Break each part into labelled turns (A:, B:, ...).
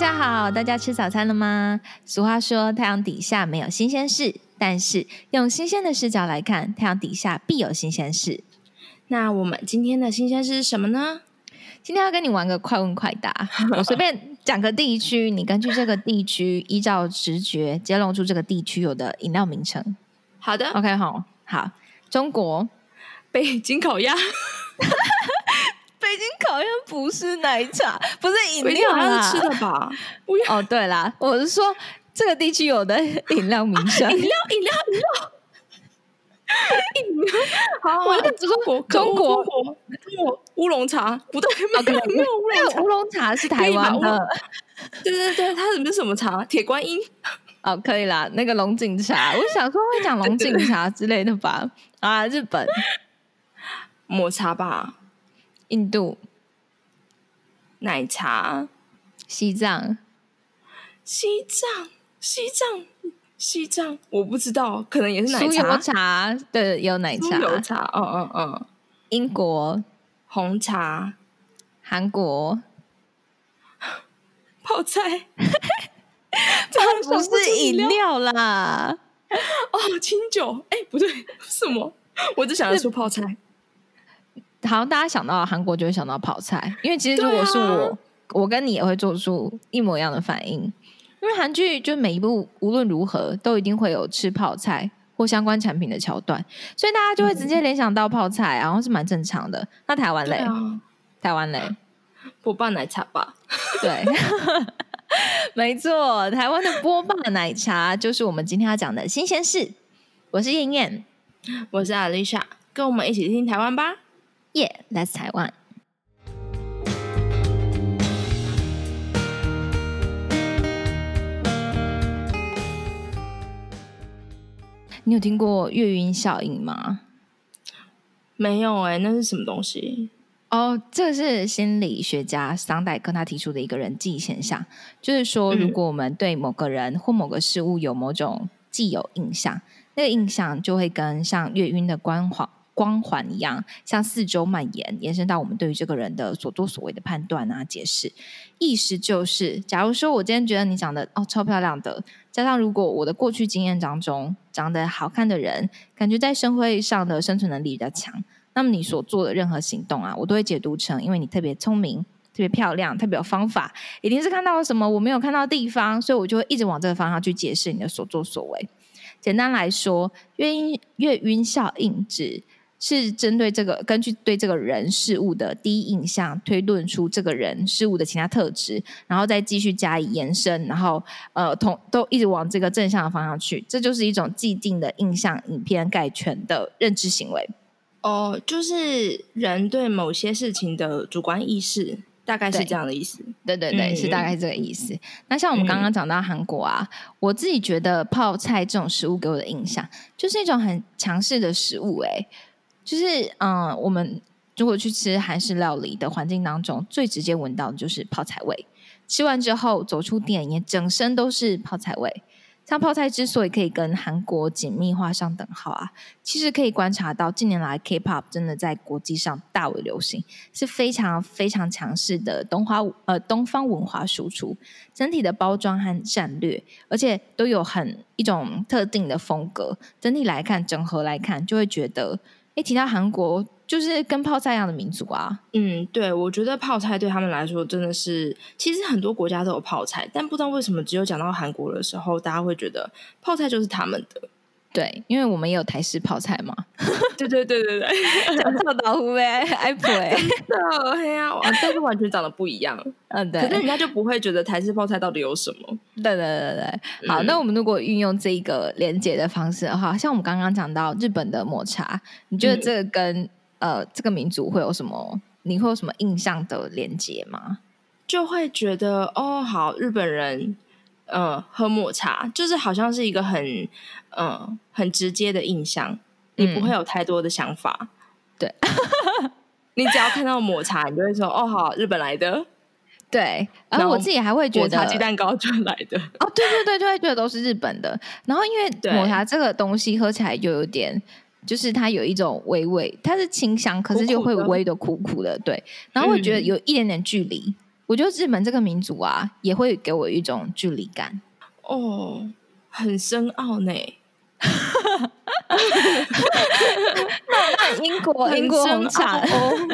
A: 家好，大家吃早餐了吗？俗话说，太阳底下没有新鲜事，但是用新鲜的视角来看，太阳底下必有新鲜事。
B: 那我们今天的新鲜事是什么呢？
A: 今天要跟你玩个快问快答，我随便讲个地区，你根据这个地区，依照直觉接龙出这个地区有的饮料名称。
B: 好的
A: ，OK，好，好，中国
B: 北京烤鸭，
A: 北京烤鸭不是奶茶，不是饮料啦，
B: 吃的吧？
A: 哦，对啦，我是说这个地区有的饮料名称。
B: 饮料，饮料，饮料。饮料，好，
A: 我就
B: 中国，
A: 中国
B: 中国，中国乌龙茶，不对，
A: 哦
B: 没有，没有乌龙茶
A: 那个乌，龙茶是台湾的
B: 对对对，它是不是什么茶？铁观音，
A: 哦，可以啦。那个龙井茶，我想说会讲龙井茶之类的吧？啊，日本、
B: 抹茶吧，
A: 印度、
B: 奶茶，
A: 西藏、
B: 西藏，西藏，西藏，我不知道，可能也是奶茶，
A: 茶，对，有奶
B: 茶。油
A: 茶。
B: 茶，嗯嗯嗯，
A: 英国、
B: 红茶，
A: 韩国，
B: 泡菜，
A: 这不是饮料啦。
B: 哦，清酒，哎，不对，什么？我只想得出泡菜。
A: 好像大家想到韩国就会想到泡菜，因为其实如果是我，
B: 啊
A: 我跟你也会做出一模一样的反应。因为韩剧就每一部无论如何都一定会有吃泡菜或相关产品的桥段，所以大家就会直接联想到泡菜，然后是蛮正常的。那台湾嘞？
B: 啊，
A: 台湾嘞？
B: 波霸奶茶吧。
A: 对，没错，台湾的波霸奶茶就是我们今天要讲的新鲜事。我是燕燕，
B: 我是 Alicia，跟我们一起听台湾吧。
A: 耶、yeah,，That's 台湾。你有听过月晕效应吗？
B: 没有哎、那是什么东西？
A: 哦，这是心理学家桑代克他提出的一个人际现象，就是说，
B: 嗯
A: 如果我们对某个人或某个事物有某种既有印象，那个印象就会跟像月晕的光环光环一样，向四周蔓延，延伸到我们对于这个人的所作所为的判断啊、解释。意思就是，假如说我今天觉得你长得哦超漂亮的，加上如果我的过去经验当中长得好看的人，感觉在社会上的生存能力比较强。那么你所做的任何行动啊，我都会解读成，因为你特别聪明、特别漂亮、特别有方法，一定是看到了什么我没有看到的地方，所以我就会一直往这个方向去解释你的所作所为。简单来说，月晕月晕效应指是针对这个根据对这个人事物的第一印象推论出这个人事物的其他特质，然后再继续加以延伸，然后呃同都一直往这个正向的方向去，这就是一种既定的印象以偏概全的认知行为。
B: 哦，就是人对某些事情的主观意识，大概是
A: 对
B: 这样的意思。
A: 对对对，
B: 嗯
A: 是大概这个意思。那像我们刚刚讲到韩国啊，我自己觉得泡菜这种食物给我的印象，就是一种很强势的食物、欸。就是嗯，我们如果去吃韩式料理的环境当中，最直接闻到的就是泡菜味。吃完之后走出店，也整身都是泡菜味。像泡菜之所以可以跟韩国紧密画上等号啊，其实可以观察到近年来 K-pop 真的在国际上大为流行，是非常非常强势的东华呃东方文化输出，整体的包装和战略，而且都有很一种特定的风格。整体来看，整合来看，就会觉得，哎，提到韩国就是跟泡菜一样的民族啊，
B: 嗯，对，我觉得泡菜对他们来说真的是，其实很多国家都有泡菜，但不知道为什么只有讲到韩国的时候，大家会觉得泡菜就是他们的。
A: 对，因为我们也有台式泡菜嘛，
B: 对对对对对，
A: 讲臭豆腐呗，爱不哎，
B: 的，嘿呀，哇，但是完全长得不一样。
A: 嗯，对，
B: 可是人家就不会觉得台式泡菜到底有什么。
A: 对对对对，好，
B: 嗯
A: 那我们如果运用这一个连接的方式的话，像我们刚刚讲到日本的抹茶，你觉得
B: 嗯
A: 这个跟、呃这个民族会有什么？你会有什么印象的连接吗？
B: 就会觉得哦，好，日本人，呃，喝抹茶就是好像是一个很，呃，很直接的印象，你不
A: 嗯
B: 会有太多的想法。
A: 对，
B: 你只要看到抹茶，你就会说哦，好，日本来的，
A: 对，然
B: 然后
A: 后我自己还会觉得
B: 抹茶鸡蛋糕就来的。
A: 哦，对对对，就会觉得都是日本的。然后因为抹茶这个东西喝起来就有点，就是它有一种微微，它是清香，可是就会微的苦苦的，对。然后会觉得
B: 嗯
A: 有一点点距离，我觉得日本这个民族啊，也会给我一种距离感。
B: 哦，很深奥呢。
A: 那那英国英国红茶，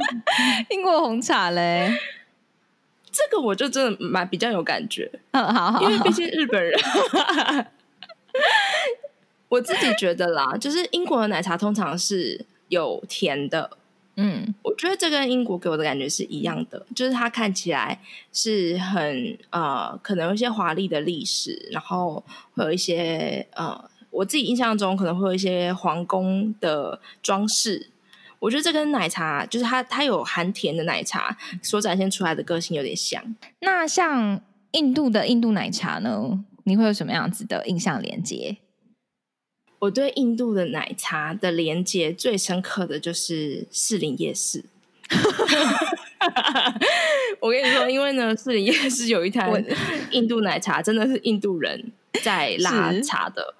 A: 英国红茶嘞，
B: 这个我就真的蛮比较有感觉。
A: 嗯，好好，
B: 因为毕竟日本人，我自己觉得啦，就是英国的奶茶通常是有甜的。嗯，我觉得这跟英国给我的感觉是一样的，就是它看起来是很呃，可能有一些华丽的历史，然后会有一些呃。我自己印象中可能会有一些皇宫的装饰，我觉得这跟奶茶就是它它有含甜的奶茶所展现出来的个性有点像。
A: 那像印度的印度奶茶呢？你会有什么样子的印象连接？
B: 我对印度的奶茶的连接最深刻的就是士林夜市。我跟你说，因为呢，士林夜市有一摊印度奶茶，真的是印度人在拉茶的。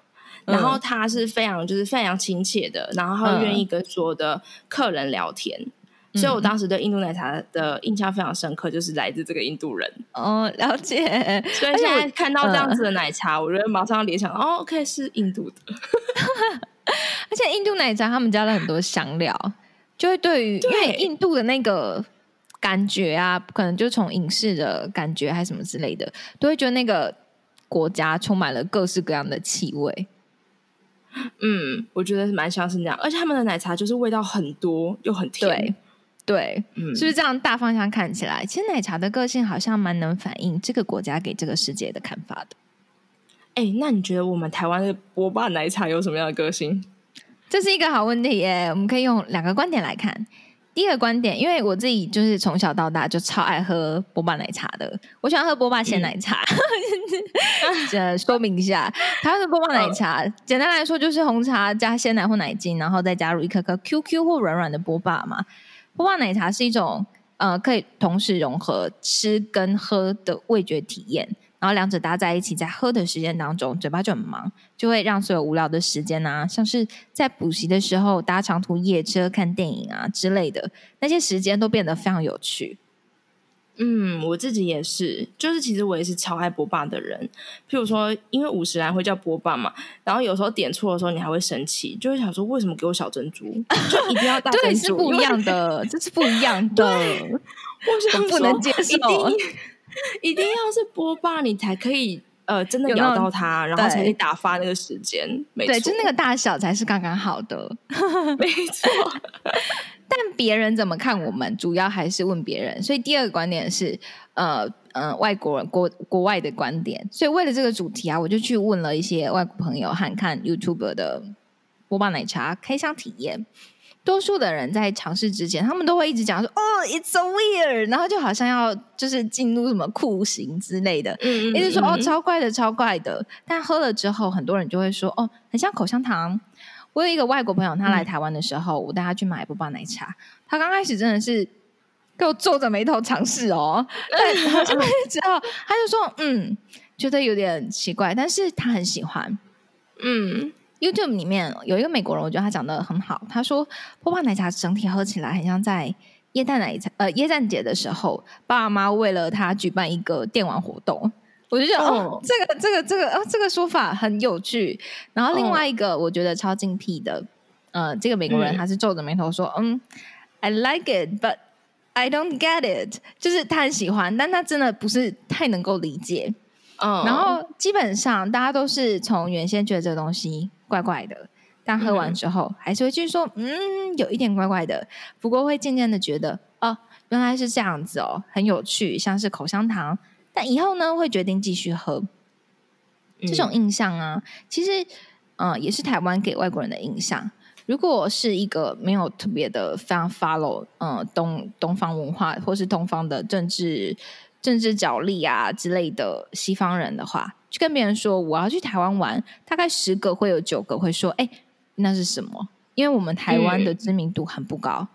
B: 然后他是非常就是非常亲切的，然后他愿意跟所有的客人聊天，所以我当时对印度奶茶的印象非常深刻，就是来自这个印度人。
A: 哦，了解。
B: 所以现在看到这样子的奶茶，我觉得马上联想，哦，OK，是印度的。
A: 而且印度奶茶他们加了很多香料，就会对于因为印度的那个感觉啊，可能就从影视的感觉还是什么之类的，都会觉得那个国家充满了各式各样的气味。
B: 嗯，我觉得蛮像是那样，而且他们的奶茶就是味道很多又很
A: 甜，对，嗯，是不是这样？大方向看起来，其实奶茶的个性好像蛮能反映这个国家给这个世界的看法的。
B: 哎，那你觉得我们台湾的波霸奶茶有什么样的个性？
A: 这是一个好问题耶，我们可以用两个观点来看。第一个观点，因为我自己就是从小到大就超爱喝波霸奶茶的，我喜欢喝波霸鲜奶茶。呃，说明一下，台湾的波霸奶茶，简单来说就是红茶加鲜奶或奶精，然后再加入一颗颗 QQ 或软软的波霸嘛。波霸奶茶是一种呃，可以同时融合吃跟喝的味觉体验。然后两者搭在一起，在喝的时间当中，嘴巴就很忙，就会让所有无聊的时间啊，像是在补习的时候、搭长途夜车、看电影啊之类的那些时间，都变得非常有趣。
B: 嗯，我自己也是，就是其实我也是超爱波霸的人。譬如说，因为五十兰会叫波霸嘛，然后有时候点错的时候，你还会生气，就会想说为什么给我小珍珠，就一定要大珍珠，
A: 是不一样的，这是不一样的，
B: 我
A: 不能接受。
B: 一定 一定要是波霸，你才可以呃，真的咬到它，然后才可以打发那个时间。
A: 对，就那个大小才是刚刚好的，
B: 没错。
A: 但别人怎么看我们，主要还是问别人。所以第二个观点是，呃呃，外国人国国外的观点。所以为了这个主题啊，我就去问了一些外国朋友和看 YouTube 的波霸奶茶开箱体验。多数的人在尝试之前，他们都会一直讲说：“哦，it's so weird。”然后就好像要就是进入什么酷刑之类的，一直说：“哦，超怪的，超怪的。”但喝了之后，很多人就会说：“哦，很像口香糖。”我有一个外国朋友，他来台湾的时候，我带他去买波霸奶茶。他刚开始真的是给我皱着眉头尝试哦，但喝了之后，他就说：“嗯，觉得有点奇怪，但是他很喜欢。”嗯。YouTube 里面有一个美国人，我觉得他讲的很好。他说，波霸奶茶整体喝起来很像在耶诞奶茶呃耶诞节的时候，爸爸妈妈为了他举办一个电玩活动。我就觉得哦，这个这个这个啊，这个说法很有趣。然后另外一个我觉得超精辟的，呃，这个美国人他是皱着眉头说，嗯，I like it, but I don't get it。就是他很喜欢，但他真的不是太能够理解。嗯，然后基本上大家都是从原先觉得这个东西。怪怪的，但喝完之后还是会继续说，嗯，有一点怪怪的。不过会渐渐的觉得，哦，原来是这样子哦，很有趣，像是口香糖。但以后呢，会决定继续喝。这种印象啊，其实，嗯，也是台湾给外国人的印象。如果是一个没有特别的非常 follow，嗯，东东方文化或是东方的政治政治角力啊之类的西方人的话。去跟别人说我要去台湾玩，大概十个会有九个会说：“哎，那是什么？”因为我们台湾的知名度很不高。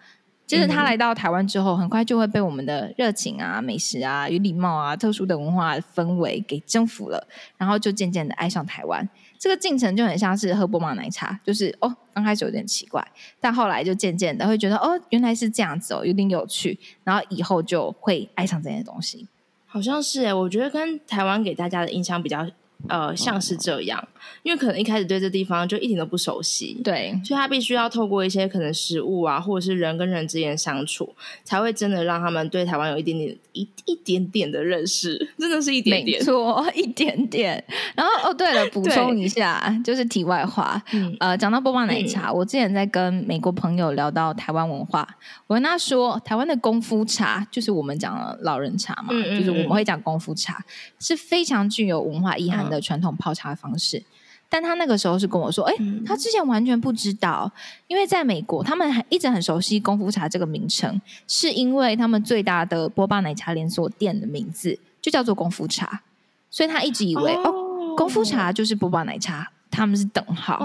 A: 接着他来到台湾之后，很快就会被我们的热情啊、美食啊、与礼貌啊、特殊的文化氛围给征服了，然后就渐渐的爱上台湾。这个进程就很像是喝波马奶茶，就是哦，刚开始有点奇怪，但后来就渐渐的会觉得哦，原来是这样子哦，有点有趣，然后以后就会爱上这些东西。
B: 好像是哎，我觉得跟台湾给大家的印象比较。呃，像是这样，因为可能一开始对这地方就一点都不熟悉，
A: 对，
B: 所以他必须要透过一些可能食物啊，或者是人跟人之间相处，才会真的让他们对台湾有一点点一一点点的认识，真的是一点点，
A: 没错，一点点。然后哦，对了，补充一下，就是题外话，呃，讲到波霸奶茶，我之前在跟美国朋友聊到台湾文化，我跟他说，台湾的功夫茶就是我们讲的老人茶嘛，就是我们会讲功夫茶，是非常具有文化意涵。的传统泡茶方式，但他那个时候是跟我说：“哎，他之前完全不知道，因为在美国，他们还一直很熟悉功夫茶这个名称，是因为他们最大的波霸奶茶连锁店的名字就叫做功夫茶，所以他一直以为哦，功夫茶就是波霸奶茶，他们是等号。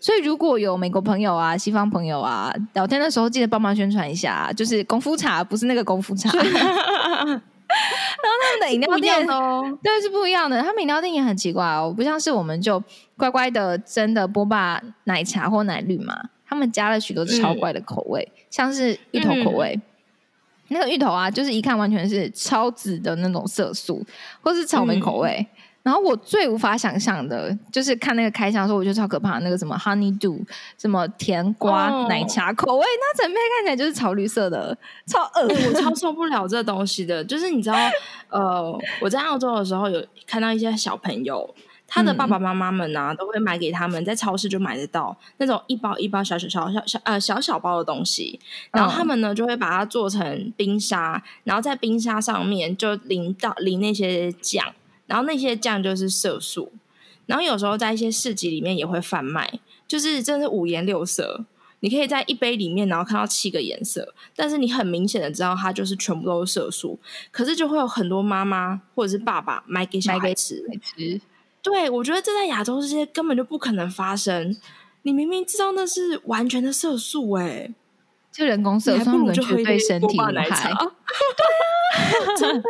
A: 所以如果有美国朋友啊、西方朋友啊聊天的时候，记得帮忙宣传一下，就是功夫茶不是那个功夫茶。” 然后他们的饮料店
B: 哦，
A: 对，是不一样的。他们饮料店也很奇怪哦，不像是我们就乖乖的真的波霸奶茶或奶绿嘛，他们加了许多超怪的口味，像是芋头口味。那个芋头啊，就是一看完全是超紫的那种色素，或是草莓口味。然后我最无法想象的就是看那个开箱的时候，我觉得超可怕。那个什么 Honey Do，什么甜瓜奶茶口味，那整杯看起来就是草绿色的，超恶
B: 我超受不了这东西的。就是你知道，呃，我在澳洲的时候有看到一些小朋友，他的爸爸妈妈们呢，都会买给他们，在超市就买得到那种一包一包小小小小小呃小小包的东西，然后他们呢就会把它做成冰沙，然后在冰沙上面就淋到淋那些酱。然后那些酱就是色素，然后有时候在一些市集里面也会贩卖，就是真的是五颜六色。你可以在一杯里面，然后看到七个颜色，但是你很明显的知道它就是全部都是色素。可是就会有很多妈妈或者是爸爸买给小孩吃。对，我觉得这在亚洲这些根本就不可能发生。你明明知道那是完全的色素，哎，
A: 就人工色素，
B: 不如就喝一杯
A: 波
B: 霸奶茶。对啊，真的，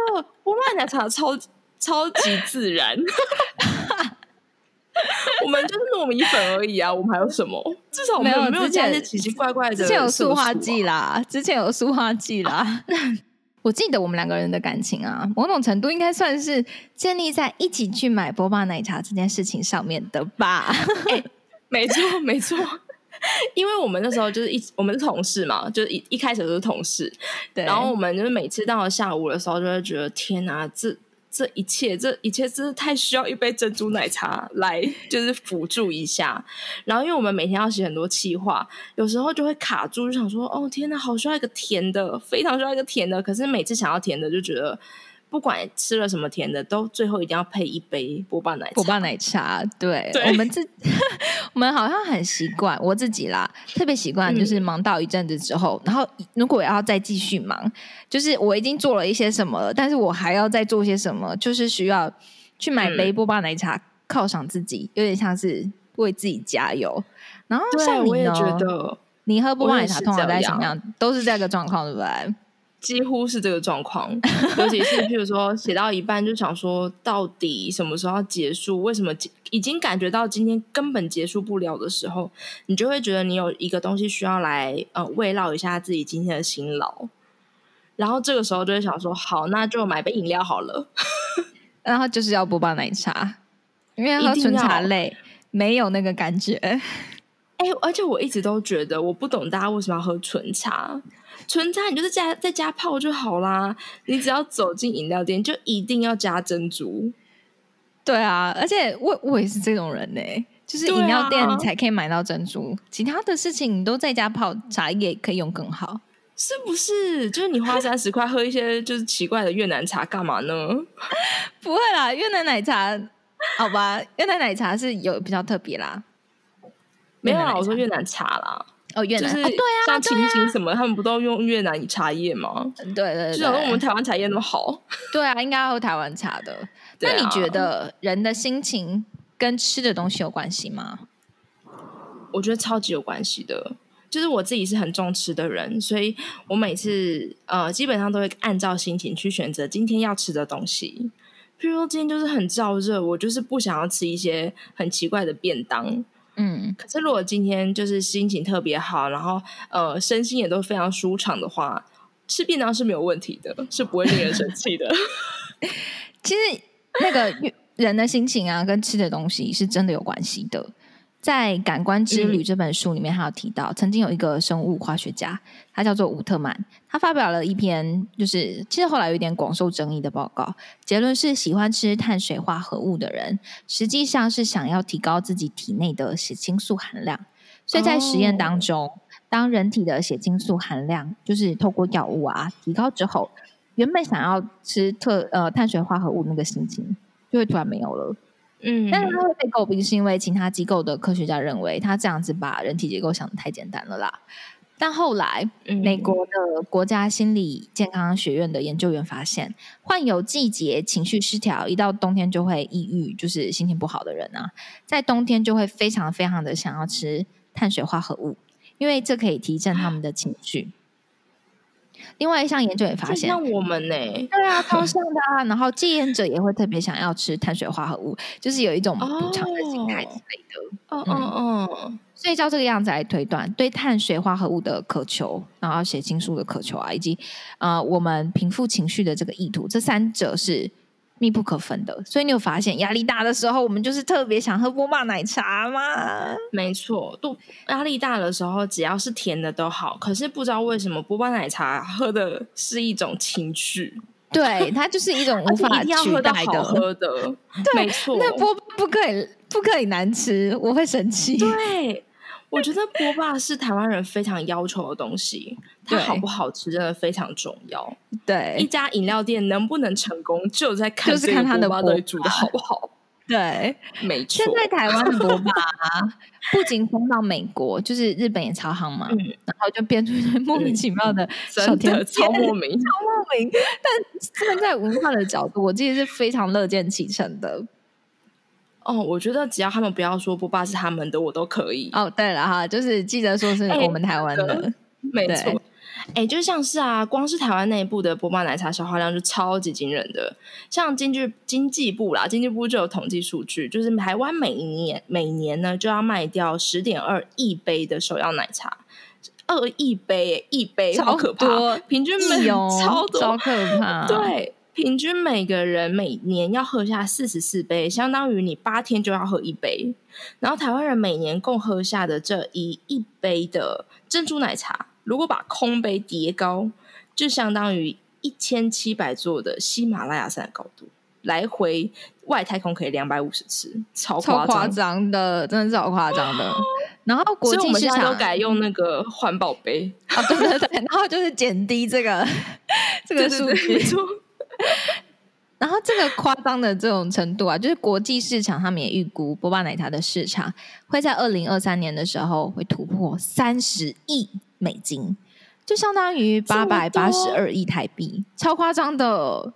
B: 波霸奶茶超。超级自然，我们就是糯米粉而已啊！我们还有什么？至少没有没有加一些奇奇怪怪的。
A: 之前有塑化剂啦，之前有塑化剂啦。我记得我们两个人的感情啊，某种程度应该算是建立在一起去买波霸奶茶这件事情上面的吧？
B: 没错，没错。因为我们那时候就是一我们是同事嘛，就是一一开始都是同事，对。然后我们就是每次到了下午的时候，就会觉得天哪，这。这一切，这一切真的太需要一杯珍珠奶茶来，就是辅助一下。然后，因为我们每天要写很多气话，有时候就会卡住，就想说：“哦，天哪，好需要一个甜的，非常需要一个甜的。”可是每次想要甜的，就觉得。不管吃了什么甜的，都最后一定要配一杯波霸奶茶。
A: 波霸奶茶，对我们自 我们好像很习惯，我自己啦，特别习惯就是忙到一阵子之后，然后如果要再继续忙，就是我已经做了一些什么了，但是我还要再做些什么，就是需要去买杯波霸奶茶犒赏自己，有点像是为自己加油。然后像你
B: 呢？
A: 你喝波霸奶茶通常在什么样？都是这个状况，对不对？
B: 几乎是这个状况，尤其是譬如说写到一半就想说，到底什么时候要结束？为什么已经感觉到今天根本结束不了的时候，你就会觉得你有一个东西需要来呃慰劳一下自己今天的辛劳。然后这个时候就会想说，好，那就买杯饮料好了。
A: 然后就是要波霸奶茶，因为喝纯茶类没有那个感觉。
B: 哎，而且我一直都觉得，我不懂大家为什么要喝纯茶。纯茶你就是加在家泡就好啦，你只要走进饮料店就一定要加珍珠。
A: 对啊，而且我我也是这种人呢，就是饮料店才可以买到珍珠，其他的事情你都在家泡茶叶可以用更好，
B: 是不是？就是你花三十块喝一些就是奇怪的越南茶干嘛呢？
A: 不会啦，越南奶茶好吧，越南奶茶是有比较特别啦，
B: 没有啦，我说越南茶啦。
A: 哦，越南对
B: 啊，像清新什么，他们不都用越南茶叶吗？
A: 对对，
B: 就像我们台湾茶叶那么好。
A: 对啊，应该要喝台湾茶的。那你觉得人的心情跟吃的东西有关系吗？
B: 我觉得超级有关系的。就是我自己是很重吃的人，所以我每次呃基本上都会按照心情去选择今天要吃的东西。譬如说今天就是很燥热，我就是不想要吃一些很奇怪的便当。嗯。可是如果今天就是心情特别好然后呃身心也都非常舒畅的话吃便当是没有问题的是不会令人生气的。
A: 其实那个人的心情啊跟吃的东西是真的有关系的。在《感官之旅》这本书里面，他有提到，曾经有一个生物化学家，他叫做伍特曼，他发表了一篇，就是其实后来有点广受争议的报告，结论是喜欢吃碳水化合物的人，实际上是想要提高自己体内的血清素含量。所以在实验当中，当人体的血清素含量就是透过药物啊提高之后，原本想要吃特呃碳水化合物那个心情，就会突然没有了。嗯，但是他会被诟病，是因为其他机构的科学家认为他这样子把人体结构想的太简单了啦。但后来，美国的国家心理健康学院的研究员发现，患有季节情绪失调，一到冬天就会抑郁，就是心情不好的人啊，在冬天就会非常非常的想要吃碳水化合物，因为这可以提振他们的情绪。另外一项研究也发现，
B: 像我们呢，
A: 对啊，超像的啊。然后戒烟者也会特别想要吃碳水化合物，就是有一种补偿的心态之类的。哦哦哦。所以照这个样子来推断，对碳水化合物的渴求，然后血清素的渴求啊，以及呃我们平复情绪的这个意图，这三者是。密不可分的，所以你有发现压力大的时候，我们就是特别想喝波霸奶茶吗？
B: 没错，都压力大的时候，只要是甜的都好。可是不知道为什么波霸奶茶喝的是一种情绪，
A: 对，它就是一种 无法取代的
B: 喝的。没错，
A: 那波不可以不可以难吃，我会生气。
B: 对。我觉得波霸是台湾人非常要求的东西，它好不好吃真的非常重要。
A: 对，
B: 一家饮料店能不能成功，就在看
A: 就是看它的
B: 波霸煮的好不好。
A: 对，
B: 没错。
A: 现在台湾的锅巴不仅封到美国，就是日本也超行嘛，然后就变出 莫名其妙的小甜
B: 超莫名，
A: 超莫名。但站在文化的角度，我其实是非常乐见其成的。
B: 哦，我觉得只要他们不要说波霸是他们的，我都可以。
A: 哦，对了哈，就是记得说是我们台湾的，
B: 没错。哎，就像是啊，光是台湾内部的波霸奶茶消耗量就超级惊人的。像经济经济部啦，经济部就有统计数据，就是台湾每一年每年呢就要卖掉十点二亿杯的首要奶茶，二亿杯，一杯超可怕，平均每超多，
A: 超可怕，
B: 对。平均每个人每年要喝下四十四杯，相当于你八天就要喝一杯。然后台湾人每年共喝下的这一一杯的珍珠奶茶，如果把空杯叠高，就相当于一千七百座的喜马拉雅山的高度，来回外太空可以两百五十次，超
A: 夸张的，真的是好夸张的。然后国际市场
B: 都改用那个环保杯
A: 啊，对对对，然后就是减低这个这个数据。然后这个夸张的这种程度啊，就是国际市场他们也预估波霸奶茶的市场会在二零二三年的时候会突破三十亿美金，就相当于八百八十二亿台币，超夸张的，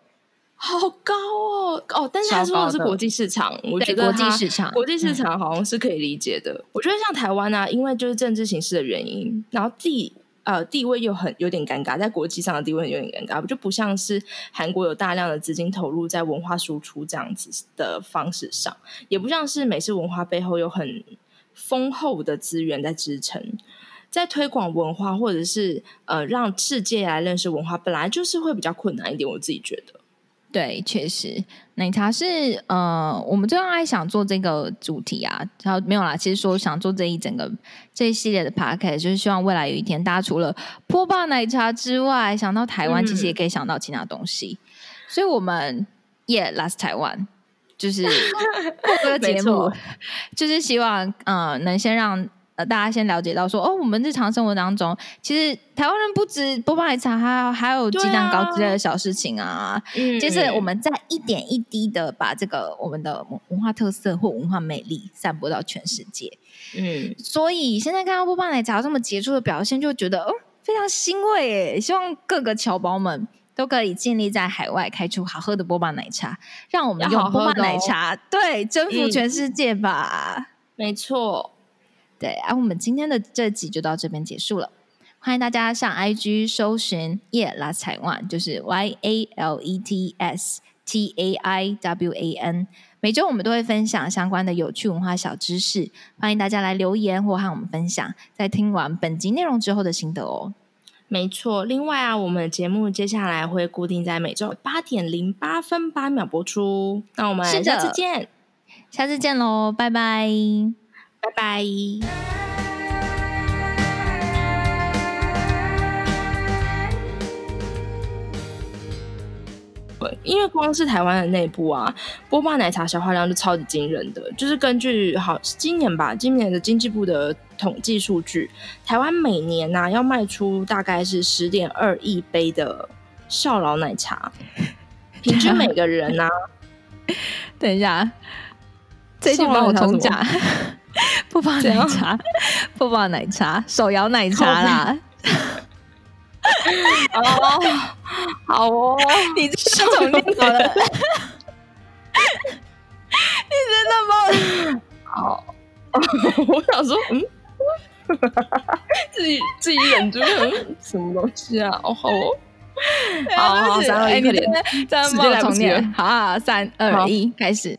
B: 好高哦哦！但是他说的是国际市场，我觉得
A: 国际市场
B: 国际市场好像是可以理解的。我觉得像台湾啊，因为就是政治形势的原因，然后地。呃，地位又很有点尴尬，在国际上的地位有点尴尬，就不像是韩国有大量的资金投入在文化输出这样子的方式上，也不像是美式文化背后有很丰厚的资源在支撑，在推广文化或者是呃让世界来认识文化，本来就是会比较困难一点，我自己觉得。
A: 对，确实，奶茶是呃，我们最爱想做这个主题啊，然后没有啦。其实说想做这一整个这一系列的 p a c k e t 就是希望未来有一天，大家除了波霸奶茶之外，想到台湾，其实也可以想到其他东西。所以，我们 Yeah Last Taiwan 就是 这个节目，就是希望呃，能先让。大家先了解到说哦，我们日常生活当中，其实台湾人不止波霸奶茶，还有还有鸡蛋糕之类的小事情啊。嗯，就是我们在一点一滴的把这个我们的文化特色或文化美丽散播到全世界。嗯，所以现在看到波霸奶茶这么杰出的表现，就觉得哦非常欣慰诶。希望各个侨胞们都可以尽力在海外开出好喝的波霸奶茶，让我们用波霸奶茶对征服全世界吧。
B: 没错。
A: 对，而我们今天的这集就到这边结束了。欢迎大家上 IG 搜寻 “Yeah Last Taiwan”，就是 Y A L E T S T A I W A N。每周我们都会分享相关的有趣文化小知识，欢迎大家来留言或和我们分享，在听完本集内容之后的心得哦。
B: 没错，另外啊，我们的节目接下来会固定在每周八点零八分八秒播出。那我们下次见，
A: 下次见喽，拜拜，
B: 拜拜。因为光是台湾的内部啊，波霸奶茶消化量就超级惊人的。就是根据好今年吧，今年的经济部的统计数据，台湾每年呐要卖出大概是十点二亿杯的少老奶茶，平均每个人呐，
A: 等一下，这句帮我重讲，波霸奶茶，不泡奶茶，手摇奶茶啦。
B: 哦，好哦，
A: 你这重念好了，你真的吗？
B: 好，我想说，嗯，自己自己忍住，什么东西啊？哦，好哦，好好，三二一，快点，
A: 念，好，三二一，开始。